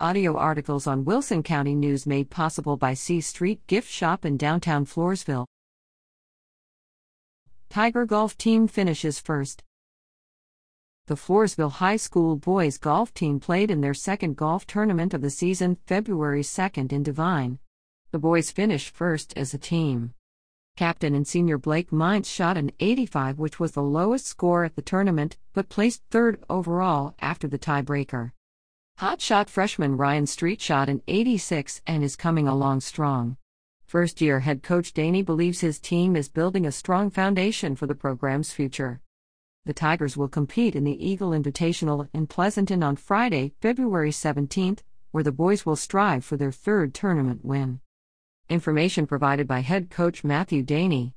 Audio articles on Wilson County News made possible by C Street Gift Shop in downtown Floresville. Tiger Golf Team finishes first. The Floresville High School boys golf team played in their second golf tournament of the season February 2nd in Devine. The boys finished first as a team. Captain and senior Blake Mines shot an 85, which was the lowest score at the tournament, but placed third overall after the tiebreaker. Hotshot freshman Ryan Street shot an 86 and is coming along strong. First year head coach Daney believes his team is building a strong foundation for the program's future. The Tigers will compete in the Eagle Invitational in Pleasanton on Friday, February 17th, where the boys will strive for their third tournament win. Information provided by head coach Matthew Daney.